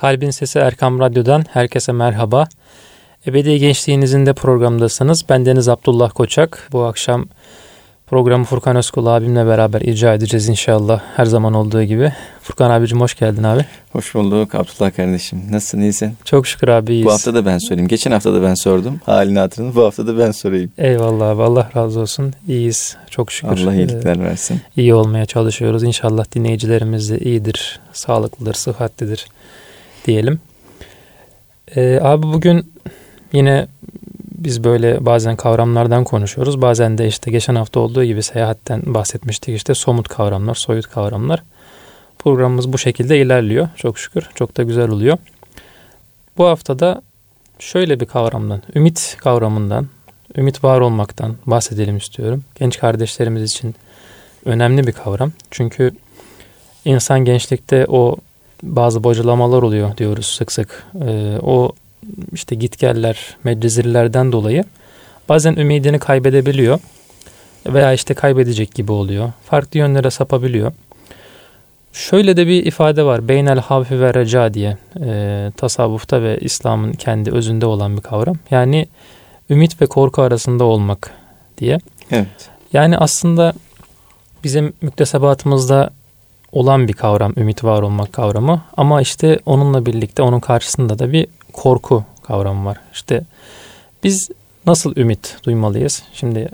Kalbin Sesi Erkam Radyo'dan herkese merhaba. Ebedi Gençliğinizin de programdasınız. Ben Deniz Abdullah Koçak. Bu akşam programı Furkan Özkul abimle beraber icra edeceğiz inşallah her zaman olduğu gibi. Furkan abicim hoş geldin abi. Hoş bulduk Abdullah kardeşim. Nasılsın iyisin? Çok şükür abi iyiyiz. Bu hafta da ben sorayım. Geçen hafta da ben sordum. Halini hatırını bu hafta da ben sorayım. Eyvallah abi Allah razı olsun. İyiyiz çok şükür. Allah iyilikler versin. Ee, iyi olmaya çalışıyoruz. İnşallah dinleyicilerimiz de iyidir, sağlıklıdır, sıhhatlidir diyelim. Ee, abi bugün yine biz böyle bazen kavramlardan konuşuyoruz. Bazen de işte geçen hafta olduğu gibi seyahatten bahsetmiştik. işte somut kavramlar, soyut kavramlar. Programımız bu şekilde ilerliyor. Çok şükür. Çok da güzel oluyor. Bu haftada şöyle bir kavramdan, ümit kavramından, ümit var olmaktan bahsedelim istiyorum. Genç kardeşlerimiz için önemli bir kavram. Çünkü insan gençlikte o bazı bocalamalar oluyor diyoruz sık sık. Ee, o işte gitgeller, medcezirlerden dolayı bazen ümidini kaybedebiliyor veya işte kaybedecek gibi oluyor. Farklı yönlere sapabiliyor. Şöyle de bir ifade var. Beynel havfi ve reca diye e, tasavvufta ve İslam'ın kendi özünde olan bir kavram. Yani ümit ve korku arasında olmak diye. Evet. Yani aslında bizim müktesebatımızda olan bir kavram ümit var olmak kavramı ama işte onunla birlikte onun karşısında da bir korku kavramı var. İşte biz nasıl ümit duymalıyız? Şimdi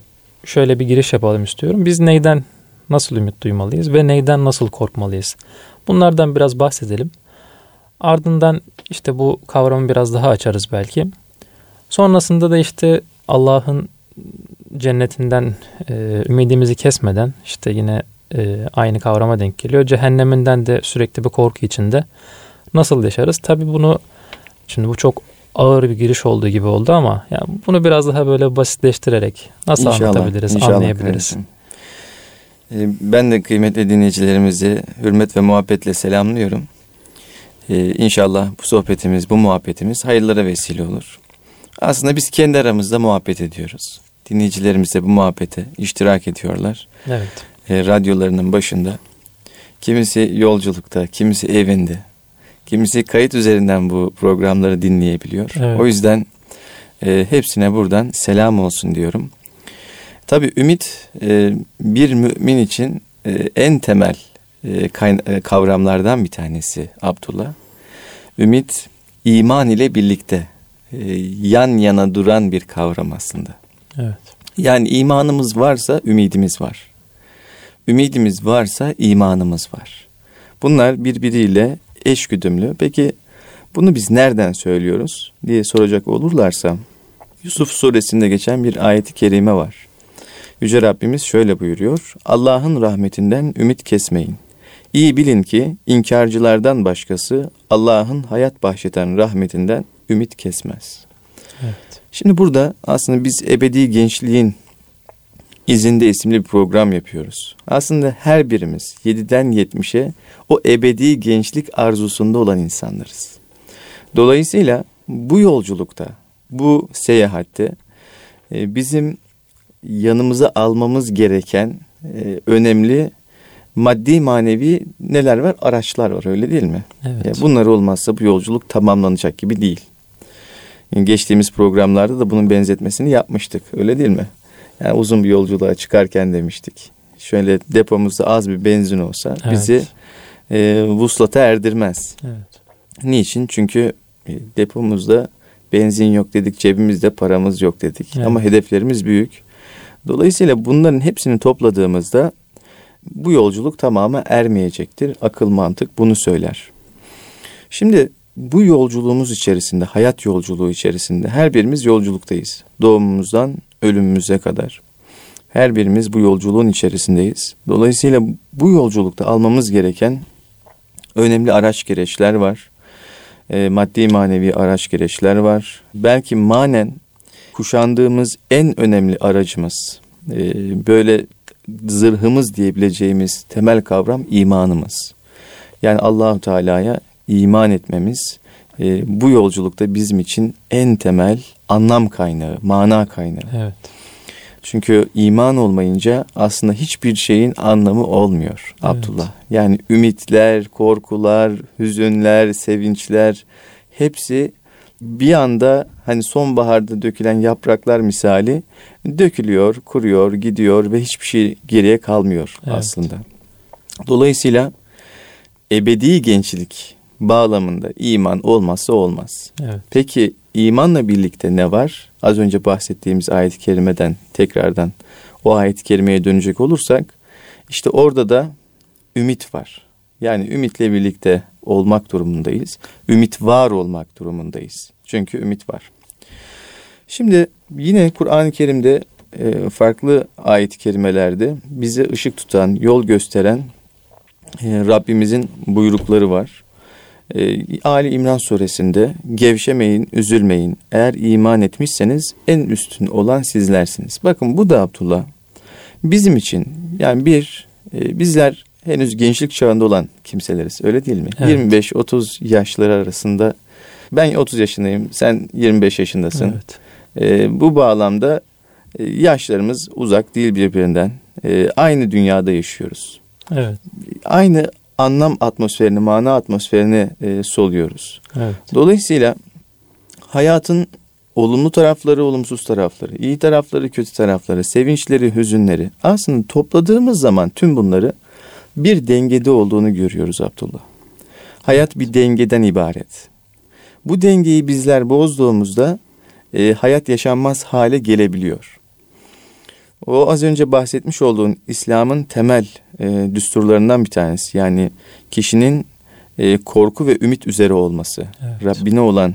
şöyle bir giriş yapalım istiyorum. Biz neyden nasıl ümit duymalıyız ve neyden nasıl korkmalıyız? Bunlardan biraz bahsedelim. Ardından işte bu kavramı biraz daha açarız belki. Sonrasında da işte Allah'ın cennetinden e, ümidimizi kesmeden işte yine e, aynı kavrama denk geliyor. Cehenneminden de sürekli bir korku içinde nasıl yaşarız? Tabii bunu şimdi bu çok ağır bir giriş olduğu gibi oldu ama yani bunu biraz daha böyle basitleştirerek nasıl İnşallah, anlatabiliriz, inşallah anlayabiliriz? Ee, Ben de kıymetli dinleyicilerimizi hürmet ve muhabbetle selamlıyorum. Ee, İnşallah bu sohbetimiz, bu muhabbetimiz hayırlara vesile olur. Aslında biz kendi aramızda muhabbet ediyoruz. Dinleyicilerimiz de bu muhabbete iştirak ediyorlar. Evet. E, radyolarının başında. Kimisi yolculukta, kimisi evinde, kimisi kayıt üzerinden bu programları dinleyebiliyor. Evet. O yüzden e, hepsine buradan selam olsun diyorum. Tabii ümit e, bir mümin için e, en temel e, e, kavramlardan bir tanesi Abdullah. Ümit iman ile birlikte e, yan yana duran bir kavram aslında. Evet. Yani imanımız varsa ümidimiz var. Ümidimiz varsa imanımız var. Bunlar birbiriyle eşgüdümlü. Peki bunu biz nereden söylüyoruz diye soracak olurlarsa Yusuf suresinde geçen bir ayeti kerime var. Yüce Rabbimiz şöyle buyuruyor. Allah'ın rahmetinden ümit kesmeyin. İyi bilin ki inkarcılardan başkası Allah'ın hayat bahşeten rahmetinden ümit kesmez. Evet. Şimdi burada aslında biz ebedi gençliğin izinde isimli bir program yapıyoruz. Aslında her birimiz 7'den 70'e o ebedi gençlik arzusunda olan insanlarız. Dolayısıyla bu yolculukta, bu seyahatte e, bizim yanımıza almamız gereken e, önemli maddi manevi neler var? Araçlar var öyle değil mi? Evet. Ya bunlar olmazsa bu yolculuk tamamlanacak gibi değil. Yani geçtiğimiz programlarda da bunun benzetmesini yapmıştık. Öyle değil mi? Yani uzun bir yolculuğa çıkarken demiştik. Şöyle depomuzda az bir benzin olsa Evet. bizi e, vuslata erdirmez. Evet. Niçin? Çünkü e, depomuzda benzin yok dedik, cebimizde paramız yok dedik. Evet. Ama hedeflerimiz büyük. Dolayısıyla bunların hepsini topladığımızda bu yolculuk tamamı ermeyecektir. Akıl mantık bunu söyler. Şimdi bu yolculuğumuz içerisinde, hayat yolculuğu içerisinde her birimiz yolculuktayız. Doğumumuzdan ölümümüze kadar. Her birimiz bu yolculuğun içerisindeyiz. Dolayısıyla bu yolculukta almamız gereken önemli araç gereçler var. E, maddi manevi araç gereçler var. Belki manen kuşandığımız en önemli aracımız, e, böyle zırhımız diyebileceğimiz temel kavram imanımız. Yani Allahu Teala'ya iman etmemiz e, bu yolculukta bizim için en temel anlam kaynağı, mana kaynağı. Evet. Çünkü iman olmayınca aslında hiçbir şeyin anlamı olmuyor Evet. Abdullah. Yani ümitler, korkular, hüzünler, sevinçler hepsi bir anda hani sonbaharda dökülen yapraklar misali dökülüyor, kuruyor, gidiyor ve hiçbir şey geriye kalmıyor Evet. aslında. Dolayısıyla ebedi gençlik bağlamında iman olmazsa olmaz. Evet. Peki imanla birlikte ne var? Az önce bahsettiğimiz ayet-i kerimeden tekrardan o ayet-i kerimeye dönecek olursak işte orada da ümit var. Yani ümitle birlikte olmak durumundayız. Ümit var olmak durumundayız. Çünkü ümit var. Şimdi yine Kur'an-ı Kerim'de e, farklı ayet-i kerimelerde bize ışık tutan, yol gösteren e, Rabbimizin buyrukları var. E, Ali İmran suresinde gevşemeyin, üzülmeyin. Eğer iman etmişseniz en üstün olan sizlersiniz. Bakın bu da Abdullah bizim için yani bir e, bizler henüz gençlik çağında olan kimseleriz. Öyle değil mi? Evet. 25-30 yaşları arasında ben 30 yaşındayım, sen 25 yaşındasın. Evet. E, bu bağlamda e, yaşlarımız uzak değil birbirinden. E, aynı dünyada yaşıyoruz. Evet. Aynı anlam atmosferini, mana atmosferini e, soluyoruz. Evet. Dolayısıyla hayatın olumlu tarafları, olumsuz tarafları, iyi tarafları, kötü tarafları, sevinçleri, hüzünleri aslında topladığımız zaman tüm bunları bir dengede olduğunu görüyoruz Abdullah. Hayat bir dengeden ibaret. Bu dengeyi bizler bozduğumuzda e, hayat yaşanmaz hale gelebiliyor. O az önce bahsetmiş olduğun İslam'ın temel e, düsturlarından bir tanesi. Yani kişinin e, korku ve ümit üzere olması. Evet. Rabbine olan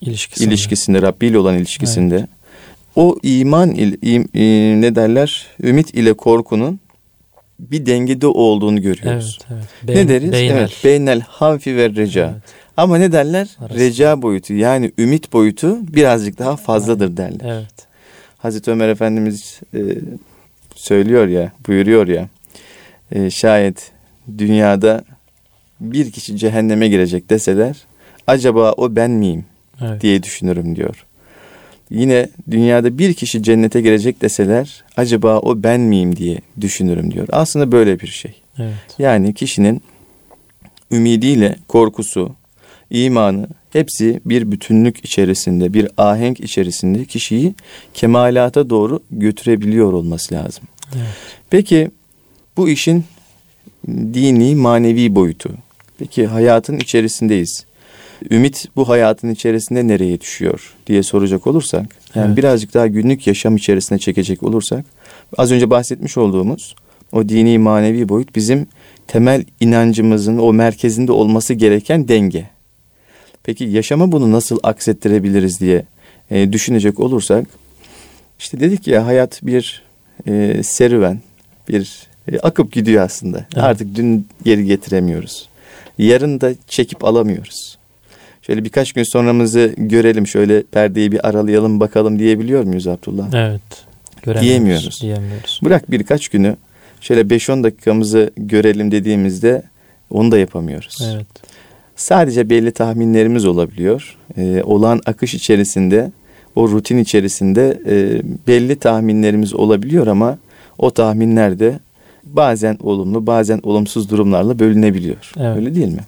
İlişkisi. ilişkisinde, Rabbi ile olan ilişkisinde. O iman il, im- e, ne derler? Ümit ile korkunun bir dengede olduğunu görüyoruz. Evet. evet. ne Beyn- deriz? beynel. Evet, beynel havfi ve reca. Evet. Ama ne derler? Arası. Reca boyutu yani ümit boyutu birazcık daha fazladır derler. Evet. Hazreti Ömer Efendimiz e, söylüyor ya, buyuruyor ya. E, şayet dünyada bir kişi cehenneme girecek deseler, acaba o ben miyim Evet. diye düşünürüm diyor. Yine dünyada bir kişi cennete girecek deseler, acaba o ben miyim diye düşünürüm diyor. Aslında böyle bir şey. Evet. Yani kişinin ümidiyle korkusu, imanı hepsi bir bütünlük içerisinde, bir ahenk içerisinde kişiyi kemalata doğru götürebiliyor olması lazım. Evet. Peki bu işin dini, manevi boyutu. Peki hayatın içerisindeyiz. Ümit bu hayatın içerisinde nereye düşüyor diye soracak olursak, yani Evet. birazcık daha günlük yaşam içerisine çekecek olursak, az önce bahsetmiş olduğumuz o dini, manevi boyut bizim temel inancımızın o merkezinde olması gereken denge. Peki yaşama bunu nasıl aksettirebiliriz diye e, düşünecek olursak, işte dedik ya hayat bir e, serüven, bir e, akıp gidiyor aslında. Evet. Artık dün geri getiremiyoruz. Yarın da çekip alamıyoruz. Şöyle birkaç gün sonramızı görelim, şöyle perdeyi bir aralayalım bakalım diyebiliyor muyuz Abdullah? Evet. Göremiyoruz. Diyemiyoruz. Diyemiyoruz. Bırak birkaç günü şöyle 5-10 dakikamızı görelim dediğimizde onu da yapamıyoruz. Evet. Sadece belli tahminlerimiz olabiliyor. Ee, olan akış içerisinde, o rutin içerisinde e, belli tahminlerimiz olabiliyor ama o tahminler de bazen olumlu, bazen olumsuz durumlarla bölünebiliyor. Evet. Öyle değil mi?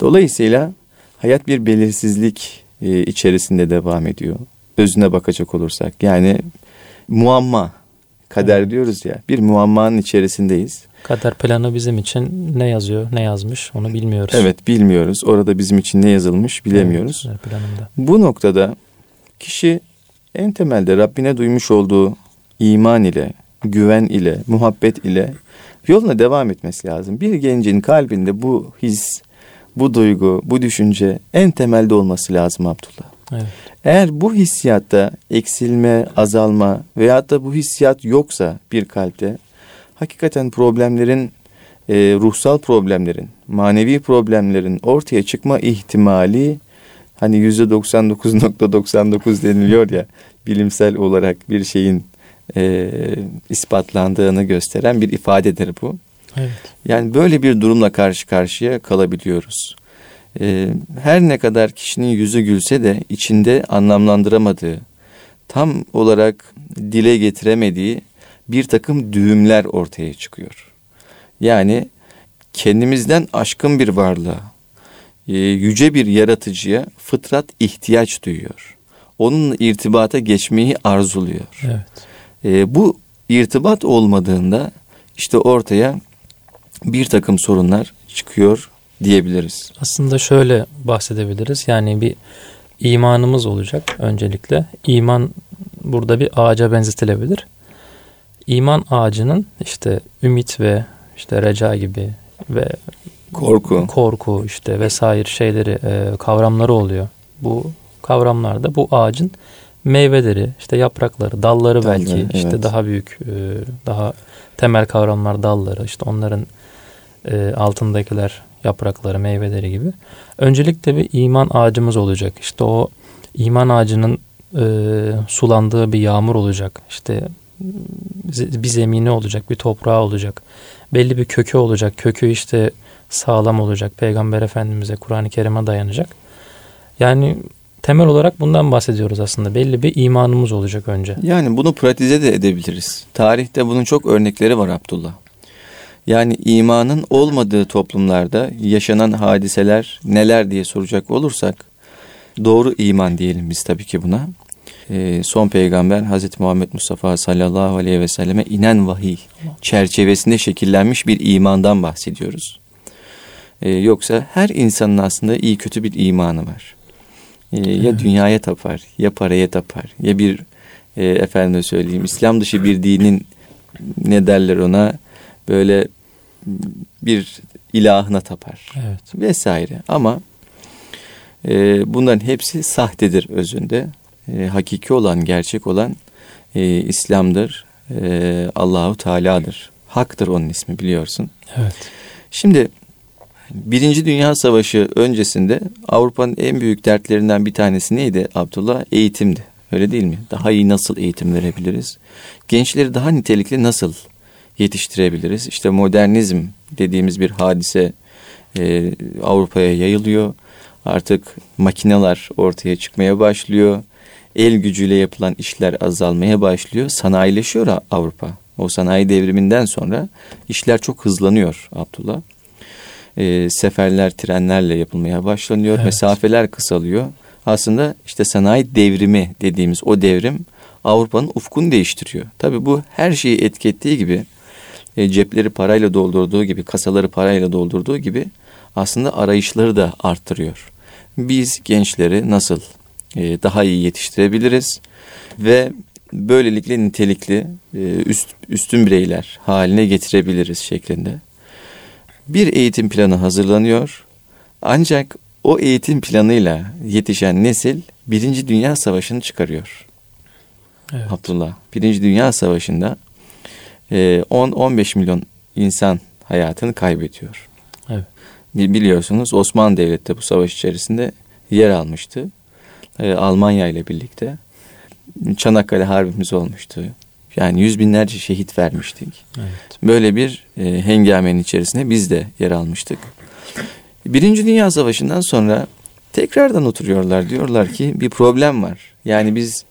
Dolayısıyla hayat bir belirsizlik e, içerisinde devam ediyor. Özüne bakacak olursak. Yani muamma, kader Evet. diyoruz ya. Bir muammanın içerisindeyiz. Kader planı bizim için ne yazıyor, ne yazmış onu bilmiyoruz. Evet bilmiyoruz. Orada bizim için ne yazılmış bilemiyoruz. Evet, planında. Bu noktada kişi en temelde Rabbine duymuş olduğu iman ile, güven ile, muhabbet ile yoluna devam etmesi lazım. Bir gencin kalbinde bu his, bu duygu, bu düşünce en temelde olması lazım Abdullah. Evet. Eğer bu hissiyatta eksilme, azalma veyahut da bu hissiyat yoksa bir kalpte hakikaten problemlerin, e, ruhsal problemlerin, manevi problemlerin ortaya çıkma ihtimali hani %99.99 deniliyor ya bilimsel olarak bir şeyin e, ispatlandığını gösteren bir ifadedir bu. Evet. Yani böyle bir durumla karşı karşıya kalabiliyoruz. Ee, her ne kadar kişinin yüzü gülse de içinde anlamlandıramadığı, tam olarak dile getiremediği bir takım düğümler ortaya çıkıyor. Yani kendimizden aşkın bir varlığa, e, yüce bir yaratıcıya fıtrat ihtiyaç duyuyor. Onunla irtibata geçmeyi arzuluyor. Evet. E, bu irtibat olmadığında işte ortaya bir takım sorunlar çıkıyor diyebiliriz. Aslında şöyle bahsedebiliriz. Yani bir imanımız olacak öncelikle. İman burada bir ağaca benzetilebilir. İman ağacının işte ümit ve işte reca gibi ve korku korku işte vesaire şeyleri e, kavramları oluyor. Bu kavramlarda bu ağacın meyveleri, işte yaprakları, dalları, dalları belki evet. işte daha büyük, e, daha temel kavramlar dalları, işte onların e, altındakiler yaprakları, meyveleri gibi. Öncelikle bir iman ağacımız olacak. İşte o iman ağacının e, sulandığı bir yağmur olacak. İşte bir zemini olacak, bir toprağı olacak. Belli bir kökü olacak. Kökü işte sağlam olacak. Peygamber Efendimiz'e, Kur'an-ı Kerim'e dayanacak. Yani temel olarak bundan bahsediyoruz aslında. Belli bir imanımız olacak önce. Yani bunu pratize de edebiliriz. Tarihte bunun çok örnekleri var Abdullah. Yani imanın olmadığı toplumlarda yaşanan hadiseler neler diye soracak olursak doğru iman diyelim biz tabii ki buna. Ee, son peygamber Hazreti Muhammed Mustafa sallallahu aleyhi ve selleme inen vahiy çerçevesinde şekillenmiş bir imandan bahsediyoruz. Ee, yoksa her insanın aslında iyi kötü bir imanı var. Ee, ya dünyaya tapar, ya paraya tapar, ya bir e, efendim söyleyeyim İslam dışı bir dinin ne derler ona böyle bir ilahına tapar evet. vesaire. Ama e, bunların hepsi sahtedir özünde. E, hakiki olan, gerçek olan e, İslam'dır. E, Allahu Teala'dır. Haktır onun ismi biliyorsun. Evet. Şimdi Birinci Dünya Savaşı öncesinde Avrupa'nın en büyük dertlerinden bir tanesi neydi Abdullah? Eğitimdi. Öyle değil mi? Daha iyi nasıl eğitim verebiliriz? Gençleri daha nitelikli nasıl yetiştirebiliriz? İşte modernizm dediğimiz bir hadise e, Avrupa'ya yayılıyor. Artık makineler ortaya çıkmaya başlıyor. El gücüyle yapılan işler azalmaya başlıyor. Sanayileşiyor Avrupa. O sanayi devriminden sonra işler çok hızlanıyor Abdullah. E, seferler trenlerle yapılmaya başlanıyor. Evet. Mesafeler kısalıyor. Aslında işte sanayi devrimi dediğimiz o devrim Avrupa'nın ufkunu değiştiriyor. Tabii bu her şeyi etki gibi e, cepleri parayla doldurduğu gibi, kasaları parayla doldurduğu gibi aslında arayışları da arttırıyor. Biz gençleri nasıl e, daha iyi yetiştirebiliriz ve böylelikle nitelikli e, üst, üstün bireyler haline getirebiliriz şeklinde. Bir eğitim planı hazırlanıyor. Ancak o eğitim planıyla yetişen nesil Birinci Dünya Savaşı'nı çıkarıyor. Evet. Abdullah. Birinci Dünya Savaşı'nda 10-15 e, milyon insan hayatını kaybediyor. Evet. Biliyorsunuz Osmanlı Devleti de bu savaş içerisinde yer almıştı. E, Almanya ile birlikte. Çanakkale Harbimiz olmuştu. Yani yüz binlerce şehit vermiştik. Evet. Böyle bir e, hengamenin içerisinde biz de yer almıştık. Birinci Dünya Savaşı'ndan sonra tekrardan oturuyorlar. Diyorlar ki bir problem var. Yani biz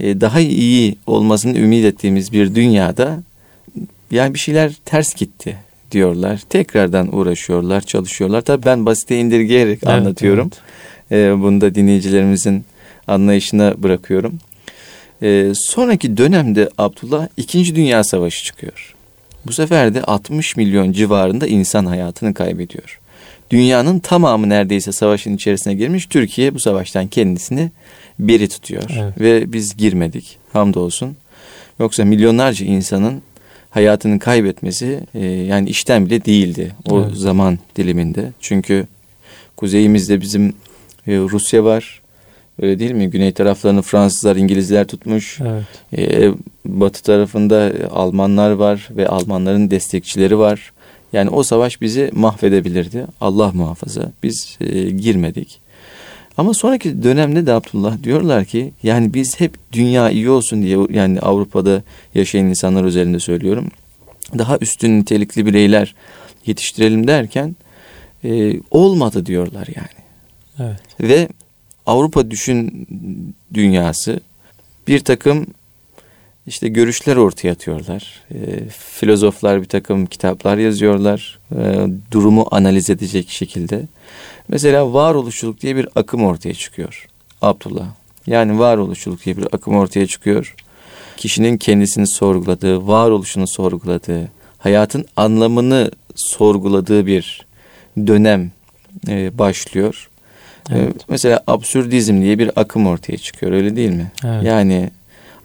e, daha iyi olmasını ümit ettiğimiz bir dünyada yani bir şeyler ters gitti diyorlar. Tekrardan uğraşıyorlar, çalışıyorlar. Tabii ben basite indirgeyerek evet, anlatıyorum. Evet. Ee, bunu da dinleyicilerimizin anlayışına bırakıyorum. Ee, sonraki dönemde Abdullah İkinci Dünya Savaşı çıkıyor. Bu sefer de 60 milyon civarında insan hayatını kaybediyor. Dünyanın tamamı neredeyse savaşın içerisine girmiş. Türkiye bu savaştan kendisini beri tutuyor. Evet. Ve biz girmedik hamdolsun. Yoksa milyonlarca insanın hayatını kaybetmesi e, yani işten bile değildi o evet. zaman diliminde. Çünkü kuzeyimizde bizim e, Rusya var. Öyle değil mi? Güney taraflarını Fransızlar, İngilizler tutmuş. Evet. E, batı tarafında Almanlar var ve Almanların destekçileri var. Yani o savaş bizi mahvedebilirdi. Allah muhafaza. Biz e, girmedik. Ama sonraki dönemde de Abdullah diyorlar ki yani biz hep dünya iyi olsun diye yani Avrupa'da yaşayan insanlar üzerinde söylüyorum. Daha üstün nitelikli bireyler yetiştirelim derken e, olmadı diyorlar yani. Evet. Ve Avrupa düşün dünyası bir takım işte görüşler ortaya atıyorlar. E, filozoflar bir takım kitaplar yazıyorlar. E, durumu analiz edecek şekilde. Mesela varoluşçuluk diye bir akım ortaya çıkıyor. Abdullah. Yani varoluşçuluk diye bir akım ortaya çıkıyor. Kişinin kendisini sorguladığı, varoluşunu sorguladığı, hayatın anlamını sorguladığı bir dönem e, başlıyor. E, evet. Mesela absürdizm diye bir akım ortaya çıkıyor öyle değil mi? Evet. Yani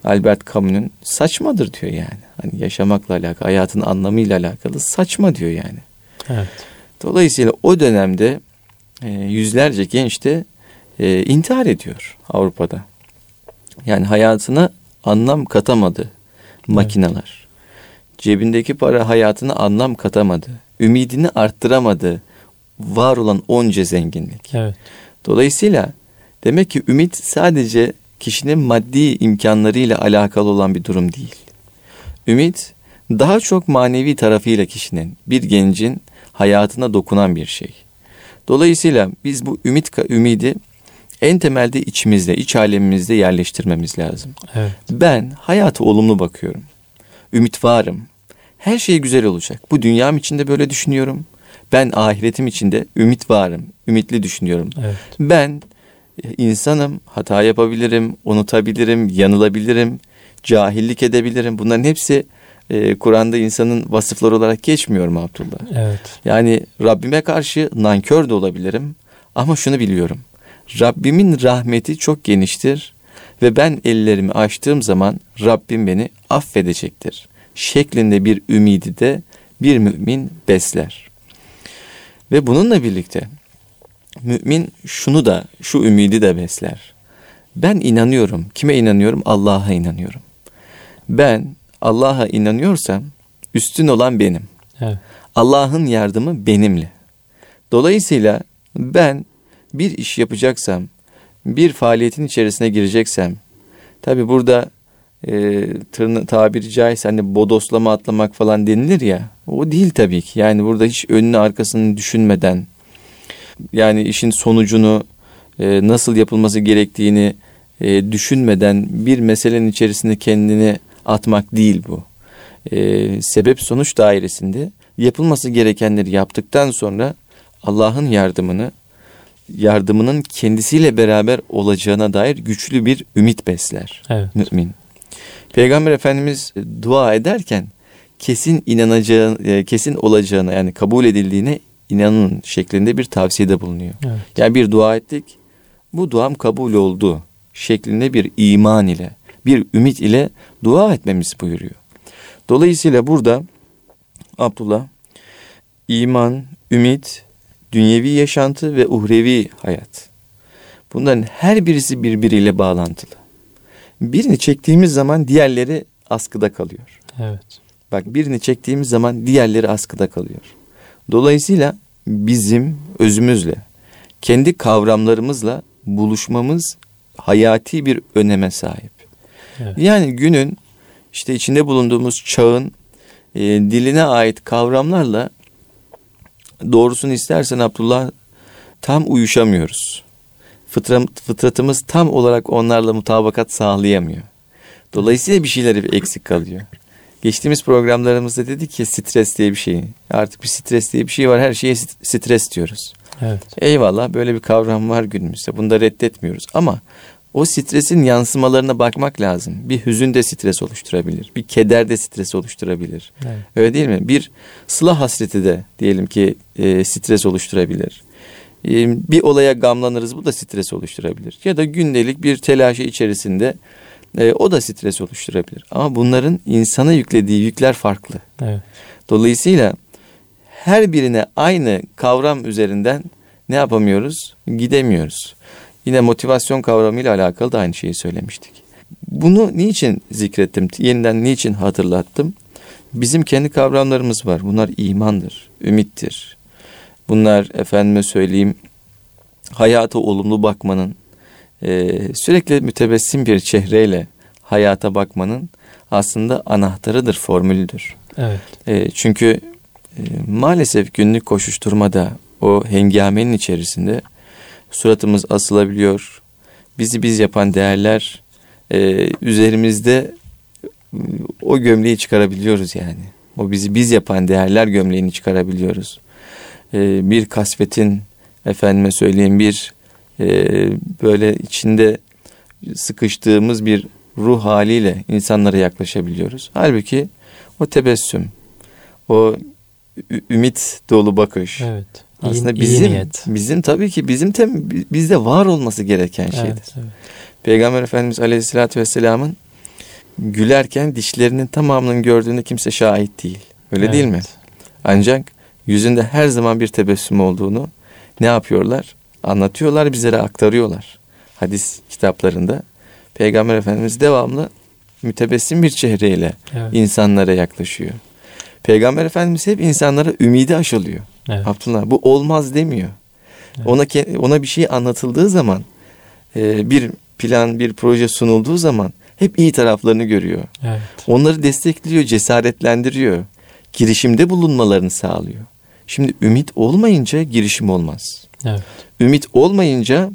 Albert Camus'un saçmadır diyor yani. Hani yaşamakla alakalı, hayatın anlamıyla alakalı saçma diyor yani. Evet. Dolayısıyla o dönemde e, yüzlerce genç de e, intihar ediyor Avrupa'da. Yani hayatına anlam katamadı makineler. Evet. Cebindeki para hayatına anlam katamadı. Ümidini arttıramadı. Var olan onca zenginlik. Evet. Dolayısıyla demek ki ümit sadece kişinin maddi imkanlarıyla alakalı olan bir durum değil. Ümit daha çok manevi tarafıyla kişinin, bir gencin hayatına dokunan bir şey. Dolayısıyla biz bu ümit ümidi en temelde içimizde, iç alemimizde yerleştirmemiz lazım. Evet. Ben hayata olumlu bakıyorum. Ümit varım. Her şey güzel olacak. Bu dünyam içinde böyle düşünüyorum. Ben ahiretim içinde ümit varım. Ümitli düşünüyorum. Evet. Ben insanım, hata yapabilirim, unutabilirim, yanılabilirim, cahillik edebilirim. Bunların hepsi e, Kur'an'da insanın vasıfları olarak geçmiyor mu Abdullah? Evet. Yani Rabbime karşı nankör de olabilirim ama şunu biliyorum. Rabbimin rahmeti çok geniştir ve ben ellerimi açtığım zaman Rabbim beni affedecektir. Şeklinde bir ümidi de bir mümin besler. Ve bununla birlikte mümin şunu da şu ümidi de besler. Ben inanıyorum. Kime inanıyorum? Allah'a inanıyorum. Ben Allah'a inanıyorsam üstün olan benim. Evet. Allah'ın yardımı benimle. Dolayısıyla ben bir iş yapacaksam, bir faaliyetin içerisine gireceksem, tabi burada e, tırna, tabiri caizse hani bodoslama atlamak falan denilir ya, o değil tabii ki. Yani burada hiç önünü arkasını düşünmeden, yani işin sonucunu e, nasıl yapılması gerektiğini e, düşünmeden bir meselenin içerisinde kendini atmak değil bu. E, sebep sonuç dairesinde yapılması gerekenleri yaptıktan sonra Allah'ın yardımını yardımının kendisiyle beraber olacağına dair güçlü bir ümit besler evet. mümin. Peygamber Efendimiz dua ederken kesin inanacağı, e, kesin olacağına yani kabul edildiğine inanın şeklinde bir tavsiyede bulunuyor. Evet. Yani bir dua ettik, bu duam kabul oldu şeklinde bir iman ile, bir ümit ile dua etmemiz buyuruyor. Dolayısıyla burada Abdullah iman, ümit, dünyevi yaşantı ve uhrevi hayat. Bunların her birisi birbiriyle bağlantılı. Birini çektiğimiz zaman diğerleri askıda kalıyor. Evet. Bak birini çektiğimiz zaman diğerleri askıda kalıyor. Dolayısıyla bizim özümüzle, kendi kavramlarımızla buluşmamız hayati bir öneme sahip. Evet. Yani günün işte içinde bulunduğumuz çağın e, diline ait kavramlarla doğrusunu istersen Abdullah tam uyuşamıyoruz. Fıtra, fıtratımız tam olarak onlarla mutabakat sağlayamıyor. Dolayısıyla bir şeyler eksik kalıyor. Geçtiğimiz programlarımızda dedik ki stres diye bir şey. Artık bir stres diye bir şey var. Her şeye stres diyoruz. Evet. Eyvallah böyle bir kavram var günümüzde. Bunu da reddetmiyoruz. Ama o stresin yansımalarına bakmak lazım. Bir hüzün de stres oluşturabilir. Bir keder de stres oluşturabilir. Evet. Öyle değil mi? Bir sıla hasreti de diyelim ki e, stres oluşturabilir. E, bir olaya gamlanırız bu da stres oluşturabilir. Ya da gündelik bir telaşı içerisinde e, o da stres oluşturabilir. Ama bunların insana yüklediği yükler farklı. Evet. Dolayısıyla her birine aynı kavram üzerinden ne yapamıyoruz? Gidemiyoruz. Yine motivasyon kavramıyla alakalı da aynı şeyi söylemiştik. Bunu niçin zikrettim? Yeniden niçin hatırlattım? Bizim kendi kavramlarımız var. Bunlar imandır, ümittir. Bunlar efendime söyleyeyim hayata olumlu bakmanın, e, sürekli mütebessim bir çehreyle hayata bakmanın aslında anahtarıdır, formülüdür. Evet. E, çünkü e, maalesef günlük koşuşturmada o hengamenin içerisinde suratımız asılabiliyor. Bizi biz yapan değerler e, üzerimizde e, o gömleği çıkarabiliyoruz yani. O bizi biz yapan değerler gömleğini çıkarabiliyoruz. E, bir kasvetin efendime söyleyeyim bir e, böyle içinde sıkıştığımız bir ruh haliyle insanlara yaklaşabiliyoruz. Halbuki o tebessüm, o ümit dolu bakış. Evet. Aslında iyi, bizim iyi niyet. bizim tabii ki bizim tem, bizde var olması gereken şeydir. Evet, evet. Peygamber Efendimiz Aleyhisselatü Vesselam'ın gülerken dişlerinin tamamının gördüğünde kimse şahit değil. Öyle evet. değil mi? Ancak yüzünde her zaman bir tebessüm olduğunu ne yapıyorlar? Anlatıyorlar, bizlere aktarıyorlar. Hadis kitaplarında Peygamber Efendimiz devamlı mütebessim bir çehreyle evet. insanlara yaklaşıyor. Peygamber Efendimiz hep insanlara ümidi aşılıyor. Evet. Abdullah bu olmaz demiyor. Evet. Ona ona bir şey anlatıldığı zaman e, bir plan, bir proje sunulduğu zaman hep iyi taraflarını görüyor. Evet. Onları destekliyor, cesaretlendiriyor. Girişimde bulunmalarını sağlıyor. Şimdi ümit olmayınca girişim olmaz. Evet. Ümit olmayınca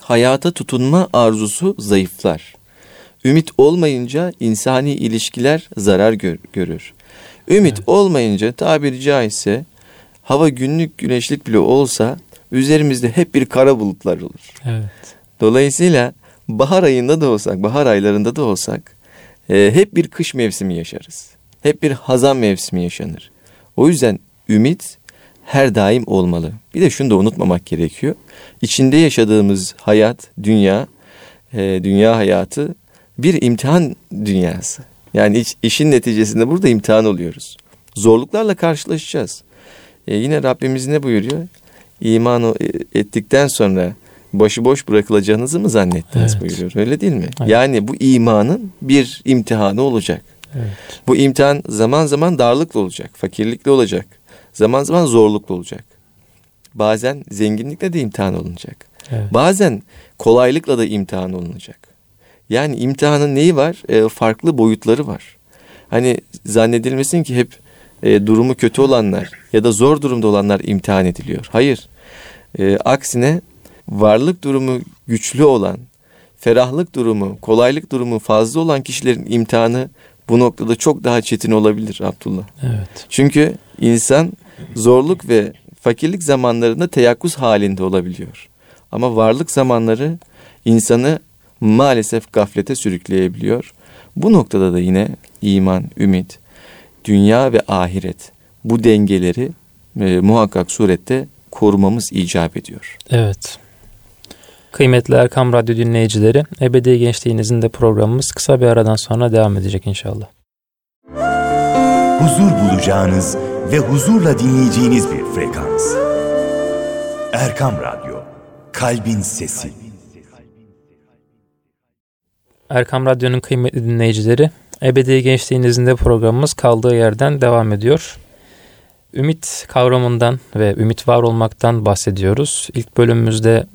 hayata tutunma arzusu zayıflar. Ümit olmayınca insani ilişkiler zarar gör, görür. Ümit evet. olmayınca tabiri caizse hava günlük güneşlik bile olsa üzerimizde hep bir kara bulutlar olur. Evet. Dolayısıyla bahar ayında da olsak, bahar aylarında da olsak e, hep bir kış mevsimi yaşarız. Hep bir hazan mevsimi yaşanır. O yüzden ümit her daim olmalı. Bir de şunu da unutmamak gerekiyor. İçinde yaşadığımız hayat, dünya, e, dünya hayatı bir imtihan dünyası. Yani iş, işin neticesinde burada imtihan oluyoruz. Zorluklarla karşılaşacağız. E, yine Rabbimiz ne buyuruyor? İman ettikten sonra başıboş bırakılacağınızı mı zannettiniz evet. buyuruyor. Öyle değil mi? Evet. Yani bu imanın bir imtihanı olacak. Evet. Bu imtihan zaman zaman darlıklı olacak, fakirlikle olacak. Zaman zaman zorluklu olacak. Bazen zenginlikle de imtihan olunacak. Evet. Bazen kolaylıkla da imtihan olunacak. Yani imtihanın neyi var? E, farklı boyutları var. Hani zannedilmesin ki hep e, durumu kötü olanlar ya da zor durumda olanlar imtihan ediliyor. Hayır. E, aksine varlık durumu güçlü olan, ferahlık durumu, kolaylık durumu fazla olan kişilerin imtihanı bu noktada çok daha çetin olabilir Abdullah. Evet. Çünkü insan zorluk ve fakirlik zamanlarında teyakkuz halinde olabiliyor. Ama varlık zamanları insanı maalesef gaflete sürükleyebiliyor. Bu noktada da yine iman, ümit, dünya ve ahiret bu dengeleri e, muhakkak surette korumamız icap ediyor. Evet. Kıymetli Erkam Radyo dinleyicileri, Ebedi Gençliğinizin de programımız kısa bir aradan sonra devam edecek inşallah. Huzur bulacağınız ve huzurla dinleyeceğiniz bir frekans. Erkam Radyo, Kalbin Sesi. Erkam Radyo'nun kıymetli dinleyicileri, Ebedi Gençliğinizin de programımız kaldığı yerden devam ediyor. Ümit kavramından ve ümit var olmaktan bahsediyoruz. İlk bölümümüzde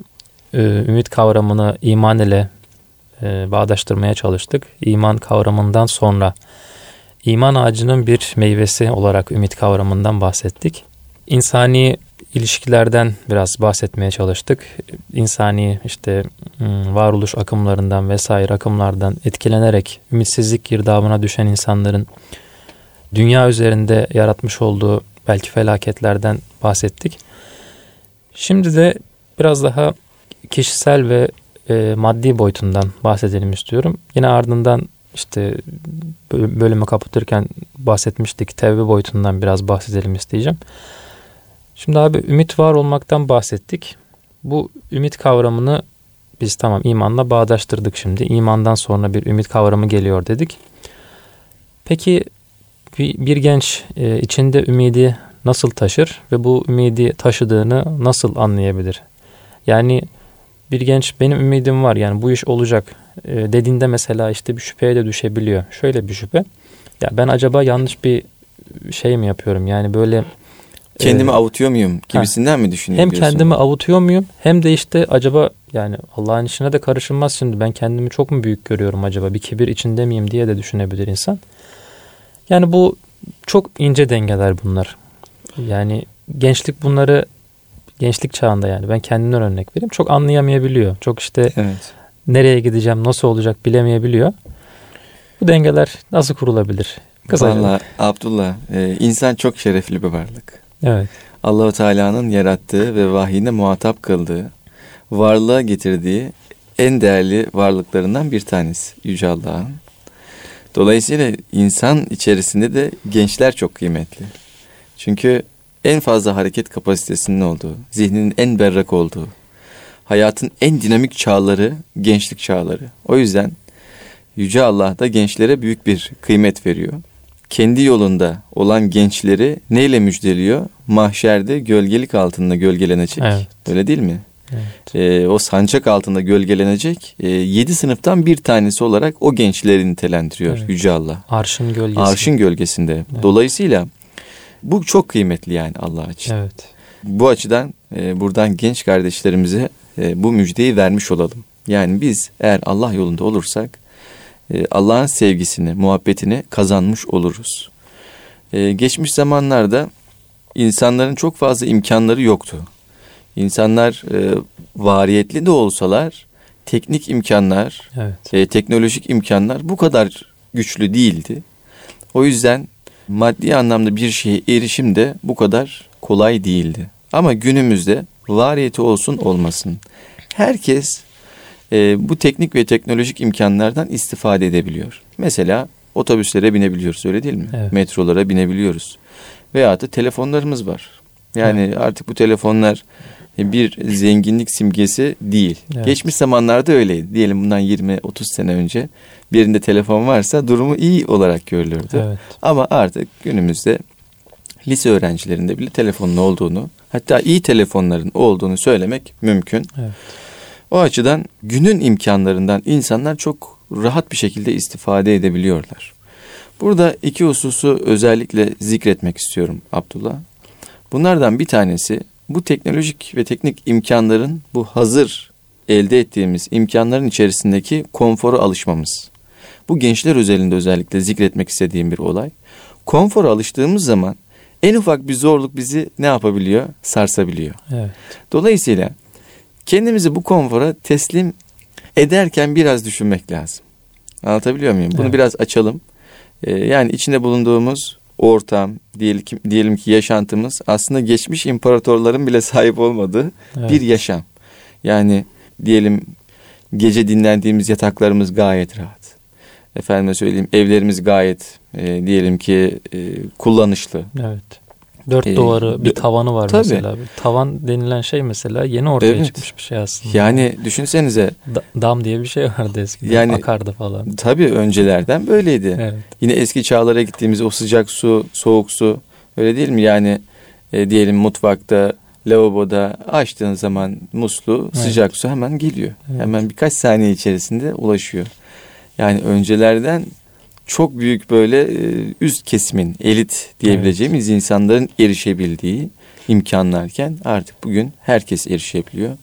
e, ümit kavramını iman ile e, bağdaştırmaya çalıştık. İman kavramından sonra iman ağacının bir meyvesi olarak ümit kavramından bahsettik. İnsani ilişkilerden biraz bahsetmeye çalıştık. İnsani işte hmm, varoluş akımlarından vesaire akımlardan etkilenerek ümitsizlik girdabına düşen insanların dünya üzerinde yaratmış olduğu belki felaketlerden bahsettik. Şimdi de biraz daha kişisel ve e, maddi boyutundan bahsedelim istiyorum. Yine ardından işte bölümü kapatırken bahsetmiştik. Tevbe boyutundan biraz bahsedelim isteyeceğim. Şimdi abi ümit var olmaktan bahsettik. Bu ümit kavramını biz tamam imanla bağdaştırdık şimdi. İmandan sonra bir ümit kavramı geliyor dedik. Peki bir, bir genç e, içinde ümidi nasıl taşır ve bu ümidi taşıdığını nasıl anlayabilir? Yani bir genç benim ümidim var yani bu iş olacak e, dediğinde mesela işte bir şüpheye de düşebiliyor. Şöyle bir şüphe. Ya ben acaba yanlış bir şey mi yapıyorum? Yani böyle kendimi e, avutuyor muyum gibisinden ha, mi düşünüyorsun? Hem diyorsun? kendimi avutuyor muyum hem de işte acaba yani Allah'ın işine de karışılmaz şimdi ben kendimi çok mu büyük görüyorum acaba bir kibir içinde miyim diye de düşünebilir insan. Yani bu çok ince dengeler bunlar. Yani gençlik bunları gençlik çağında yani ben kendimden örnek vereyim çok anlayamayabiliyor. Çok işte evet. Nereye gideceğim, nasıl olacak bilemeyebiliyor. Bu dengeler nasıl kurulabilir? Kısaca. Vallahi Abdullah, e, insan çok şerefli bir varlık. Evet. Allahu Teala'nın yarattığı ve vahiyine muhatap kıldığı, varlığa getirdiği en değerli varlıklarından bir tanesi Yüce Allah'ın. Dolayısıyla insan içerisinde de gençler çok kıymetli. Çünkü en fazla hareket kapasitesinin olduğu, zihninin en berrak olduğu, hayatın en dinamik çağları gençlik çağları. O yüzden Yüce Allah da gençlere büyük bir kıymet veriyor. Kendi yolunda olan gençleri neyle müjdeliyor? Mahşerde gölgelik altında gölgelenecek. Evet. Öyle değil mi? Evet. Ee, o sancak altında gölgelenecek. Ee, yedi sınıftan bir tanesi olarak o gençleri nitelendiriyor evet. Yüce Allah. Arşın gölgesinde. Arşın gölgesinde. Evet. Dolayısıyla bu çok kıymetli yani Allah için. Evet. Bu açıdan e, buradan genç kardeşlerimize e, bu müjdeyi vermiş olalım. Yani biz eğer Allah yolunda olursak e, Allah'ın sevgisini, muhabbetini kazanmış oluruz. E, geçmiş zamanlarda insanların çok fazla imkanları yoktu. İnsanlar e, variyetli de olsalar teknik imkanlar, evet. e, teknolojik imkanlar bu kadar güçlü değildi. O yüzden maddi anlamda bir şeye erişim de bu kadar kolay değildi. Ama günümüzde variyeti olsun olmasın. Herkes e, bu teknik ve teknolojik imkanlardan istifade edebiliyor. Mesela otobüslere binebiliyoruz öyle değil mi? Evet. Metrolara binebiliyoruz. Veya da telefonlarımız var. Yani evet. artık bu telefonlar bir zenginlik simgesi değil. Evet. Geçmiş zamanlarda öyleydi. Diyelim bundan 20-30 sene önce birinde telefon varsa durumu iyi olarak görülürdü. Evet. Ama artık günümüzde lise öğrencilerinde bile telefonun olduğunu, hatta iyi telefonların olduğunu söylemek mümkün. Evet. O açıdan günün imkanlarından insanlar çok rahat bir şekilde istifade edebiliyorlar. Burada iki hususu özellikle zikretmek istiyorum Abdullah. Bunlardan bir tanesi bu teknolojik ve teknik imkanların bu hazır elde ettiğimiz imkanların içerisindeki konforu alışmamız. Bu gençler özelinde özellikle zikretmek istediğim bir olay. Konfora alıştığımız zaman en ufak bir zorluk bizi ne yapabiliyor? Sarsabiliyor. Evet. Dolayısıyla kendimizi bu konfora teslim ederken biraz düşünmek lazım. Anlatabiliyor muyum? Bunu evet. biraz açalım. Ee, yani içinde bulunduğumuz ortam, diyelim ki, diyelim ki yaşantımız aslında geçmiş imparatorların bile sahip olmadığı evet. bir yaşam. Yani diyelim gece dinlendiğimiz yataklarımız gayet rahat. Efendime söyleyeyim evlerimiz gayet e, diyelim ki e, kullanışlı. Evet. Dört ee, duvarı bir tavanı var tabii. mesela. Tavan denilen şey mesela yeni ortaya evet. çıkmış bir şey aslında. Yani düşünsenize. Da, dam diye bir şey vardı eskiden. Yani, Akardı falan. Tabii öncelerden böyleydi. Evet. Yine eski çağlara gittiğimiz o sıcak su, soğuk su öyle değil mi? Yani e, diyelim mutfakta, lavaboda açtığın zaman muslu evet. sıcak su hemen geliyor. Evet. Hemen birkaç saniye içerisinde ulaşıyor. Yani öncelerden çok büyük böyle e, üst kesimin, elit diyebileceğimiz evet. insanların erişebildiği imkanlarken artık bugün herkes erişebiliyor.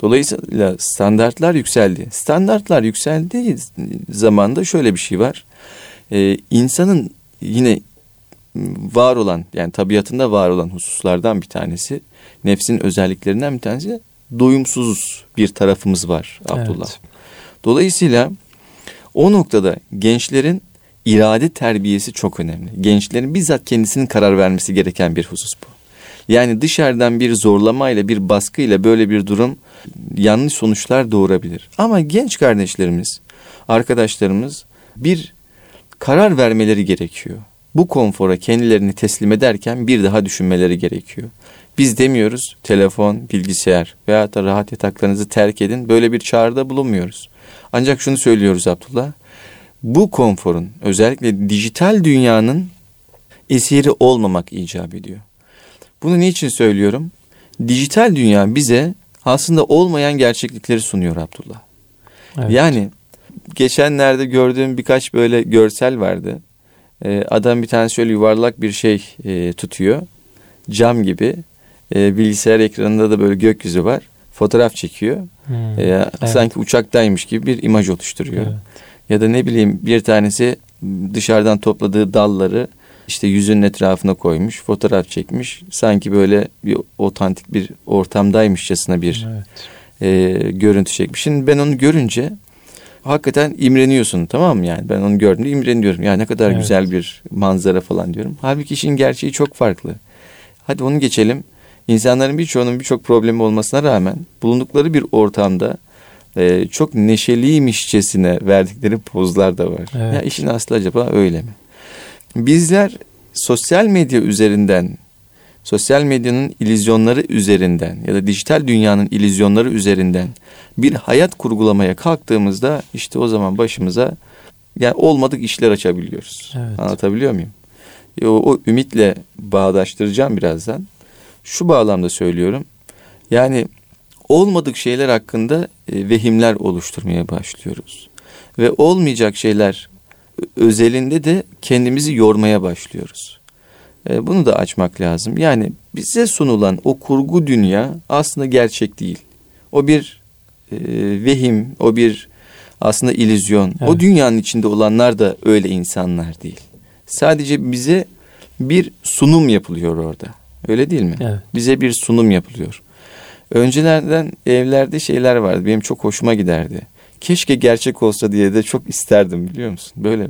Dolayısıyla standartlar yükseldi. Standartlar yükseldiği zamanda şöyle bir şey var. Ee, insanın yine var olan yani tabiatında var olan hususlardan bir tanesi nefsin özelliklerinden bir tanesi doyumsuz bir tarafımız var Abdullah. Evet. Dolayısıyla o noktada gençlerin irade terbiyesi çok önemli. Gençlerin bizzat kendisinin karar vermesi gereken bir husus bu. Yani dışarıdan bir zorlamayla bir baskıyla böyle bir durum yanlış sonuçlar doğurabilir. Ama genç kardeşlerimiz, arkadaşlarımız bir karar vermeleri gerekiyor. Bu konfora kendilerini teslim ederken bir daha düşünmeleri gerekiyor. Biz demiyoruz telefon, bilgisayar veya da rahat yataklarınızı terk edin. Böyle bir çağrıda bulunmuyoruz. Ancak şunu söylüyoruz Abdullah bu konforun özellikle dijital dünyanın esiri olmamak icap ediyor. Bunu niçin söylüyorum? Dijital dünya bize aslında olmayan gerçeklikleri sunuyor Abdullah. Evet. Yani geçenlerde gördüğüm birkaç böyle görsel vardı. Ee, adam bir tane şöyle yuvarlak bir şey e, tutuyor. Cam gibi. E, bilgisayar ekranında da böyle gökyüzü var. Fotoğraf çekiyor. Hmm. E, evet. Sanki uçaktaymış gibi bir imaj oluşturuyor. Evet ya da ne bileyim bir tanesi dışarıdan topladığı dalları işte yüzünün etrafına koymuş, fotoğraf çekmiş. Sanki böyle bir otantik bir ortamdaymışçasına bir evet. e, görüntü çekmiş. Şimdi ben onu görünce hakikaten imreniyorsun tamam mı yani ben onu gördüğümde imreniyorum. Ya ne kadar Evet. güzel bir manzara falan diyorum. Halbuki işin gerçeği çok farklı. Hadi onu geçelim. İnsanların birçoğunun birçok problemi olmasına rağmen bulundukları bir ortamda e, çok neşeliymişçesine verdikleri pozlar da var. Evet. Ya işin aslı acaba öyle mi? Bizler sosyal medya üzerinden, sosyal medyanın ilizyonları üzerinden ya da dijital dünyanın ilizyonları üzerinden bir hayat kurgulamaya kalktığımızda işte o zaman başımıza yani olmadık işler açabiliyoruz. Evet. Anlatabiliyor muyum? O, o ümitle bağdaştıracağım birazdan. Şu bağlamda söylüyorum. Yani olmadık şeyler hakkında e, vehimler oluşturmaya başlıyoruz. Ve olmayacak şeyler özelinde de kendimizi yormaya başlıyoruz. E, bunu da açmak lazım. Yani bize sunulan o kurgu dünya aslında gerçek değil. O bir e, vehim, o bir aslında illüzyon. O Evet. dünyanın içinde olanlar da öyle insanlar değil. Sadece bize bir sunum yapılıyor orada. Öyle değil mi? Evet. Bize bir sunum yapılıyor. Öncelerden evlerde şeyler vardı. Benim çok hoşuma giderdi. Keşke gerçek olsa diye de çok isterdim biliyor musun? Böyle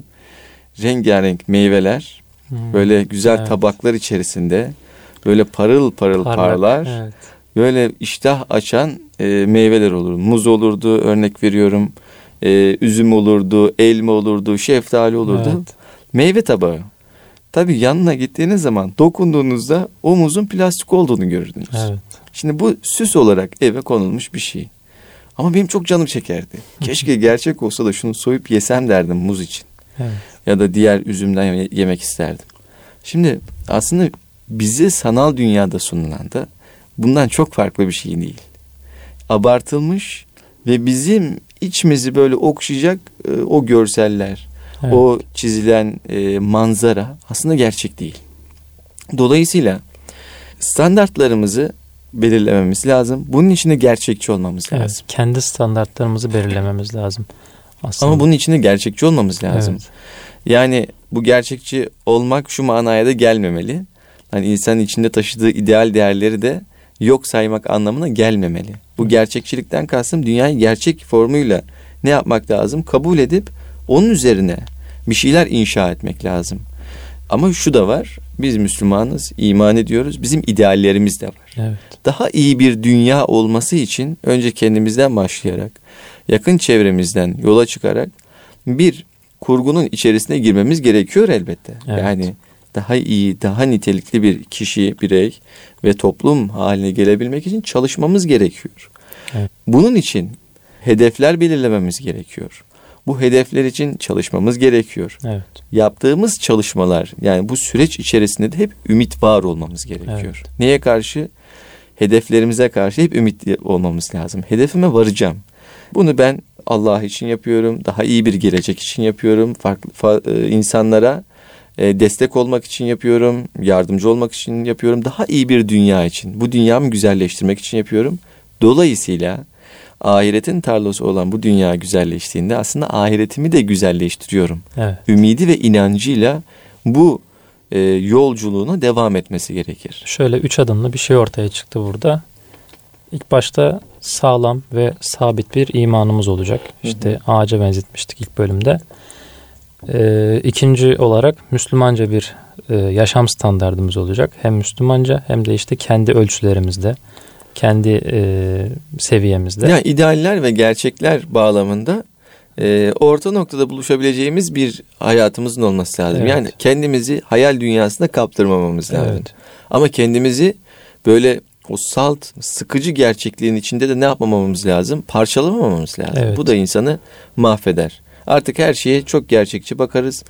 rengarenk meyveler, Hmm. böyle güzel Evet. tabaklar içerisinde böyle parıl parıl Parlak, parlar. Evet. Böyle iştah açan e, meyveler olur. Muz olurdu örnek veriyorum. E, üzüm olurdu, elma olurdu, şeftali olurdu. Evet. Meyve tabağı. Tabii yanına gittiğiniz zaman dokunduğunuzda o muzun plastik olduğunu görürdünüz. Evet. Şimdi bu süs olarak eve konulmuş bir şey. Ama benim çok canım çekerdi. Keşke gerçek olsa da şunu soyup yesem derdim muz için. Evet. Ya da diğer üzümden ye- yemek isterdim. Şimdi aslında bize sanal dünyada sunulan da bundan çok farklı bir şey değil. Abartılmış ve bizim içimizi böyle okşayacak e, o görseller, Evet. o çizilen e, manzara aslında gerçek değil. Dolayısıyla standartlarımızı belirlememiz lazım. Bunun için de gerçekçi olmamız Evet, lazım. kendi standartlarımızı belirlememiz lazım. Aslında. Ama bunun için de gerçekçi olmamız lazım. Evet. Yani bu gerçekçi olmak şu manaya da gelmemeli. Hani insanın içinde taşıdığı ideal değerleri de yok saymak anlamına gelmemeli. Bu gerçekçilikten kastım dünyayı gerçek formuyla ne yapmak lazım? Kabul edip onun üzerine bir şeyler inşa etmek lazım. Ama şu da var. Biz Müslümanız, iman ediyoruz. Bizim ideallerimiz de var. Evet. Daha iyi bir dünya olması için önce kendimizden başlayarak, yakın çevremizden yola çıkarak bir kurgunun içerisine girmemiz gerekiyor elbette. Evet. Yani daha iyi, daha nitelikli bir kişi, birey ve toplum haline gelebilmek için çalışmamız gerekiyor. Evet. Bunun için hedefler belirlememiz gerekiyor. Bu hedefler için çalışmamız gerekiyor. Evet. Yaptığımız çalışmalar yani bu süreç içerisinde de hep ümit var olmamız gerekiyor. Neye karşı? Hedeflerimize karşı hep ümitli olmamız lazım. Hedefime varacağım. Bunu ben Allah için yapıyorum. Daha iyi bir gelecek için yapıyorum. Farklı fa- e, insanlara e, destek olmak için yapıyorum. Yardımcı olmak için yapıyorum. Daha iyi bir dünya için. Bu dünyamı güzelleştirmek için yapıyorum. Dolayısıyla ahiretin tarlası olan bu dünya güzelleştiğinde aslında ahiretimi de güzelleştiriyorum. Evet. Ümidi ve inancıyla bu e, yolculuğuna devam etmesi gerekir. Şöyle üç adımlı bir şey ortaya çıktı burada. İlk başta sağlam ve sabit bir imanımız olacak. İşte ağaca benzetmiştik ilk bölümde. Ee, ikinci olarak Müslümanca bir e, yaşam standardımız olacak. Hem Müslümanca hem de işte kendi ölçülerimizde, kendi e, seviyemizde. Yani idealler ve gerçekler bağlamında e, orta noktada buluşabileceğimiz bir hayatımızın olması lazım. Evet. Yani kendimizi hayal dünyasına kaptırmamamız lazım. Evet. Ama kendimizi böyle o salt, sıkıcı gerçekliğin içinde de ne yapmamamız lazım? Parçalamamamız lazım. Evet. Bu da insanı mahveder. Artık her şeye çok gerçekçi bakarız.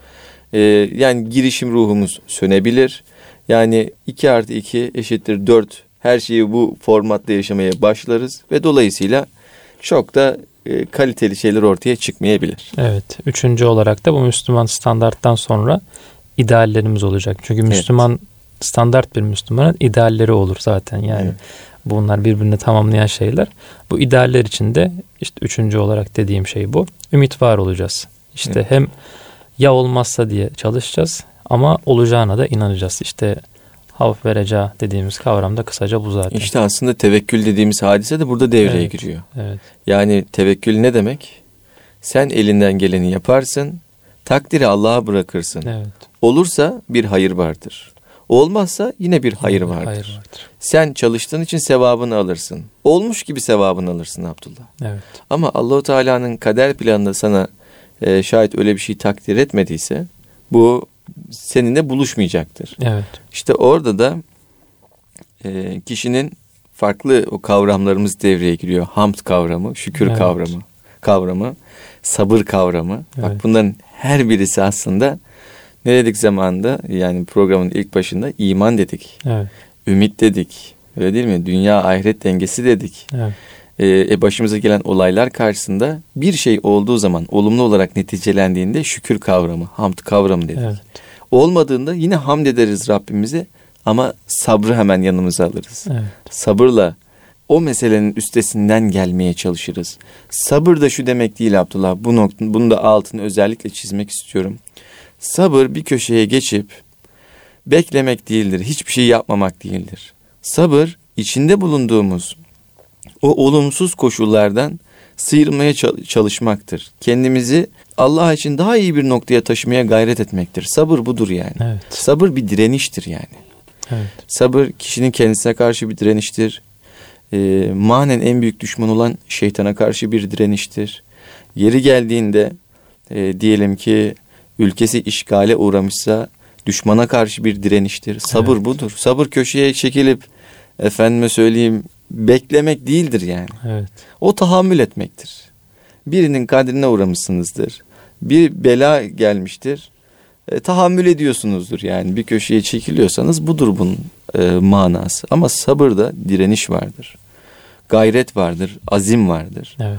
Ee, yani girişim ruhumuz sönebilir. Yani 2 artı 2 eşittir 4. Her şeyi bu formatta yaşamaya başlarız. Ve dolayısıyla çok da e, kaliteli şeyler ortaya çıkmayabilir. Evet. Üçüncü olarak da bu Müslüman standarttan sonra ideallerimiz olacak. Çünkü Müslüman standart bir Müslümanın idealleri olur zaten. Yani Evet. bunlar birbirini tamamlayan şeyler. Bu idealler içinde işte üçüncü olarak dediğim şey bu. Ümit var olacağız. İşte Evet. hem ya olmazsa diye çalışacağız ama olacağına da inanacağız. İşte havf ve reca dediğimiz kavram da kısaca bu zaten. İşte aslında tevekkül dediğimiz hadise de burada devreye Evet. giriyor. Evet. Yani tevekkül ne demek? Sen elinden geleni yaparsın, takdiri Allah'a bırakırsın. Evet. Olursa bir hayır vardır. Olmazsa yine bir hayır vardır. Hayır vardır. Sen çalıştığın için sevabını alırsın. Olmuş gibi sevabını alırsın Abdullah. Evet. Ama Allahu Teala'nın kader planında sana e, şayet öyle bir şey takdir etmediyse bu seninle buluşmayacaktır. Evet. İşte orada da e, kişinin farklı o kavramlarımız devreye giriyor. Hamd kavramı, şükür Evet. kavramı, kavramı, sabır kavramı. Bak Evet. bunların her birisi aslında ne dedik zamanında yani programın ilk başında iman dedik, Evet. ümit dedik. Öyle değil mi? Dünya ahiret dengesi dedik. Evet. E, e, başımıza gelen olaylar karşısında bir şey olduğu zaman olumlu olarak neticelendiğinde şükür kavramı, hamd kavramı dedik. Evet. Olmadığında yine hamd ederiz Rabbimize ama sabrı hemen yanımıza alırız. Evet. Sabırla o meselenin üstesinden gelmeye çalışırız. Sabır da şu demek değil Abdullah. Bu nokta, bunu da altını özellikle çizmek istiyorum. Sabır bir köşeye geçip beklemek değildir. Hiçbir şey yapmamak değildir. Sabır içinde bulunduğumuz o olumsuz koşullardan sıyırmaya çal- çalışmaktır. Kendimizi Allah için daha iyi bir noktaya taşımaya gayret etmektir. Sabır budur yani. Evet. Sabır bir direniştir yani. Evet. Sabır kişinin kendisine karşı bir direniştir. Ee, manen en büyük düşman olan şeytana karşı bir direniştir. Yeri geldiğinde e, diyelim ki ülkesi işgale uğramışsa düşmana karşı bir direniştir. Sabır Evet. budur. Sabır köşeye çekilip efendime söyleyeyim beklemek değildir yani. Evet. O tahammül etmektir. Birinin kadrine uğramışsınızdır. Bir bela gelmiştir. E, tahammül ediyorsunuzdur yani. Bir köşeye çekiliyorsanız budur bunun e, manası. Ama sabırda direniş vardır. Gayret vardır, azim vardır. Evet.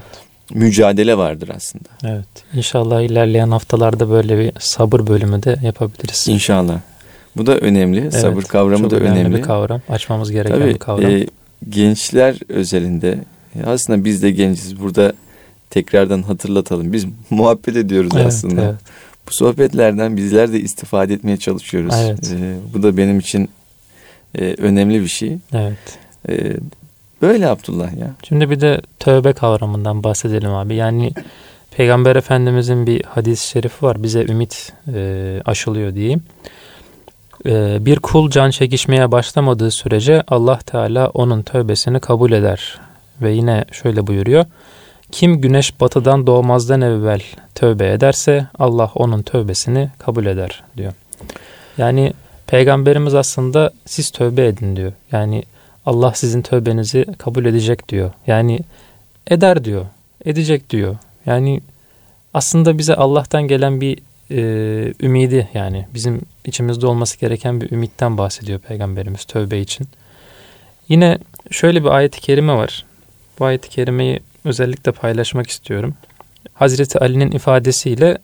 Mücadele vardır aslında. Evet. İnşallah ilerleyen haftalarda böyle bir sabır bölümü de yapabiliriz. İnşallah. Bu da önemli. Evet, Sabır kavramı da önemli. bir kavram. Açmamız gereken Tabii bir kavram. e, gençler özelinde e, aslında biz de genciz. Burada tekrardan hatırlatalım. Biz muhabbet ediyoruz evet, aslında. evet. Bu sohbetlerden bizler de istifade etmeye çalışıyoruz. Evet. Ee, bu da benim için e, önemli bir şey. Evet. Ee, böyle Abdullah ya. Şimdi bir de tövbe kavramından bahsedelim abi. Yani Peygamber Efendimizin bir hadis-i şerifi var. Bize ümit e, aşılıyor diyeyim. E, bir kul can çekişmeye başlamadığı sürece Allah Teala onun tövbesini kabul eder. Ve yine şöyle buyuruyor. Kim güneş batıdan doğmazdan evvel tövbe ederse Allah onun tövbesini kabul eder diyor. Yani Peygamberimiz aslında siz tövbe edin diyor. Yani Allah sizin tövbenizi kabul edecek diyor. Yani eder diyor. Edecek diyor. Yani aslında bize Allah'tan gelen bir e, ümidi yani bizim içimizde olması gereken bir ümitten bahsediyor Peygamberimiz tövbe için. Yine şöyle bir ayet-i kerime var. Bu ayet-i kerimeyi özellikle paylaşmak istiyorum. Hazreti Ali'nin ifadesiyle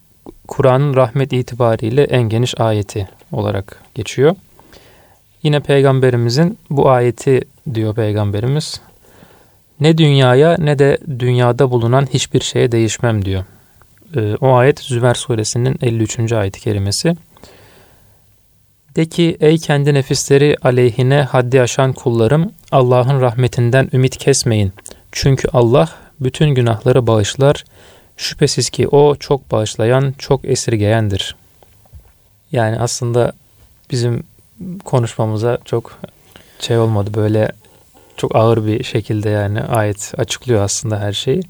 Kur'an'ın rahmet itibariyle en geniş ayeti olarak geçiyor. Yine peygamberimizin bu ayeti diyor peygamberimiz. Ne dünyaya ne de dünyada bulunan hiçbir şeye değişmem diyor. Ee, o ayet Zümer suresinin 53. ayeti kerimesi. De ki ey kendi nefisleri aleyhine haddi aşan kullarım Allah'ın rahmetinden ümit kesmeyin. Çünkü Allah bütün günahları bağışlar. Şüphesiz ki o çok bağışlayan, çok esirgeyendir. Yani aslında bizim konuşmamıza çok şey olmadı böyle çok ağır bir şekilde yani ayet açıklıyor aslında her şeyi.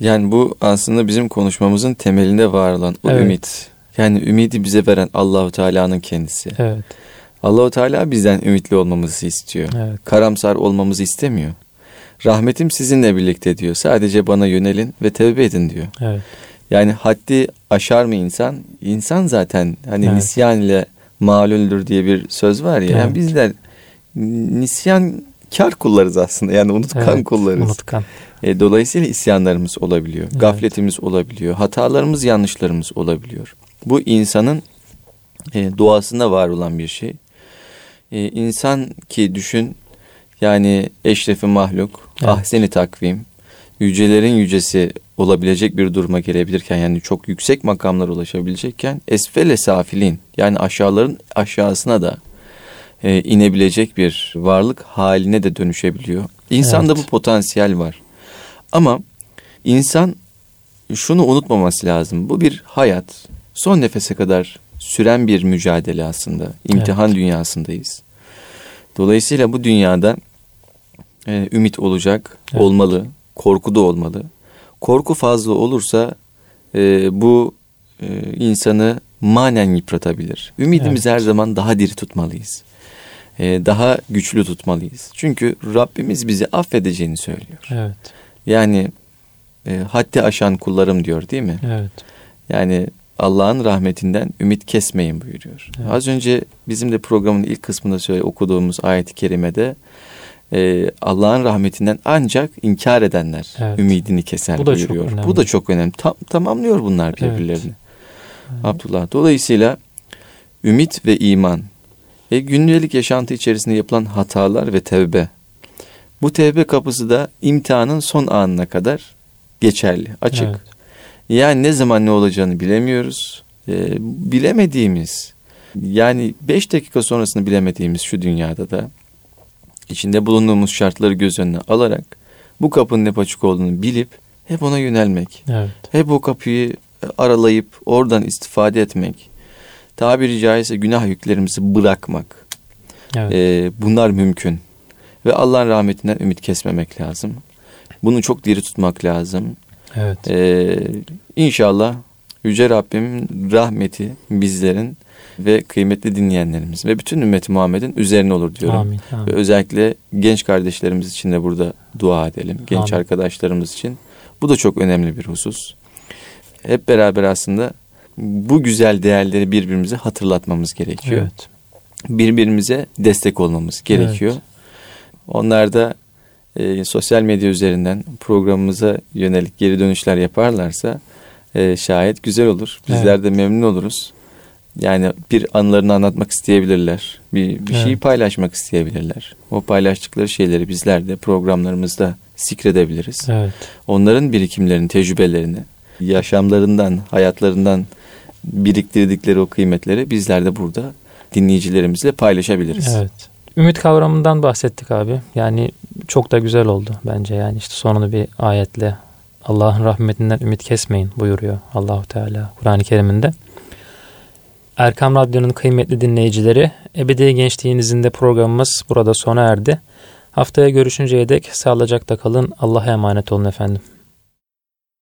Yani bu aslında bizim konuşmamızın temelinde var olan o Evet. ümit. Yani ümidi bize veren Allahu Teala'nın kendisi. Evet, Allahu Teala bizden ümitli olmamızı istiyor. evet, Karamsar olmamızı istemiyor. Rahmetim sizinle birlikte diyor. Sadece bana yönelin ve tevbe edin diyor. evet, Yani haddi aşar mı insan? İnsan zaten hani Evet. nisyan ile malüldür diye bir söz var ya. Yani Evet. bizler nisyan kar kullarız aslında. Yani unutkan evet. kullarız. Unutkan. E, dolayısıyla isyanlarımız olabiliyor. Evet. Gafletimiz olabiliyor. Hatalarımız, yanlışlarımız olabiliyor. Bu insanın e, doğasında var olan bir şey. E, insan ki düşün yani eşrefi mahluk, Evet. ahseni takvim, yücelerin yücesi olabilecek bir duruma gelebilirken yani çok yüksek makamlara ulaşabilecekken esfele safilin yani aşağıların aşağısına da e, inebilecek bir varlık haline de dönüşebiliyor. İnsanda Evet. bu potansiyel var. Ama insan şunu unutmaması lazım. Bu bir hayat. Son nefese kadar süren bir mücadele aslında. İmtihan dünyasındayız. Dolayısıyla bu dünyada e, ümit olacak, Evet. olmalı, korku da olmalı. Korku fazla olursa e, bu e, insanı manen yıpratabilir. Ümidimizi her zaman daha diri tutmalıyız. E, daha güçlü tutmalıyız. Çünkü Rabbimiz bizi affedeceğini söylüyor. Evet. Yani e, haddi aşan kullarım diyor değil mi? Evet. Yani Allah'ın rahmetinden ümit kesmeyin buyuruyor. Evet. Az önce bizim de programın ilk kısmında söyle okuduğumuz ayet-i kerimede e, Allah'ın rahmetinden ancak inkar edenler Evet. ümidini keser Bu da çok buyuruyor. önemli. Bu da çok önemli. Tam, tamamlıyor bunlar birbirlerini. Abdullah. Dolayısıyla ümit ve iman ve günlük yaşantı içerisinde yapılan hatalar ve tevbe. Bu tevbe kapısı da imtihanın son anına kadar geçerli, açık. Evet. Yani ne zaman ne olacağını bilemiyoruz. Ee, bilemediğimiz yani 5 dakika sonrasını bilemediğimiz şu dünyada da içinde bulunduğumuz şartları göz önüne alarak bu kapının hep açık olduğunu bilip hep ona yönelmek. Evet. Hep o kapıyı aralayıp oradan istifade etmek. Tabiri caizse günah yüklerimizi bırakmak. Evet. Ee, bunlar mümkün. Ve Allah'ın rahmetinden ümit kesmemek lazım. Bunu çok diri tutmak lazım. evet. Ee, inşallah Yüce Rabbimin rahmeti bizlerin ve kıymetli dinleyenlerimiz ve bütün ümmet Muhammed'in üzerine olur diyorum. Amin. Ve Amin. özellikle genç kardeşlerimiz için de burada dua edelim. Genç Amin. arkadaşlarımız için. Bu da çok önemli bir husus. Hep beraber aslında bu güzel değerleri birbirimize hatırlatmamız gerekiyor. Evet. Birbirimize destek olmamız gerekiyor. Onlar da e, sosyal medya üzerinden programımıza yönelik geri dönüşler yaparlarsa e, şayet güzel olur. Bizler de memnun oluruz. Yani bir anılarını anlatmak isteyebilirler. Bir, bir şeyi Evet. paylaşmak isteyebilirler. O paylaştıkları şeyleri bizler de programlarımızda zikredebiliriz. Evet. Onların birikimlerini, tecrübelerini, yaşamlarından, hayatlarından biriktirdikleri o kıymetleri bizler de burada dinleyicilerimizle paylaşabiliriz. Evet. Ümit kavramından bahsettik abi. Yani çok da güzel oldu bence. Yani işte sonunu bir ayetle Allah'ın rahmetinden ümit kesmeyin buyuruyor Allahu Teala Kur'an-ı Kerim'inde. Erkam Radyo'nun kıymetli dinleyicileri, Ebedi Gençliğinizin de programımız burada sona erdi. Haftaya görüşünceye dek sağlıcakla kalın. Allah'a emanet olun efendim.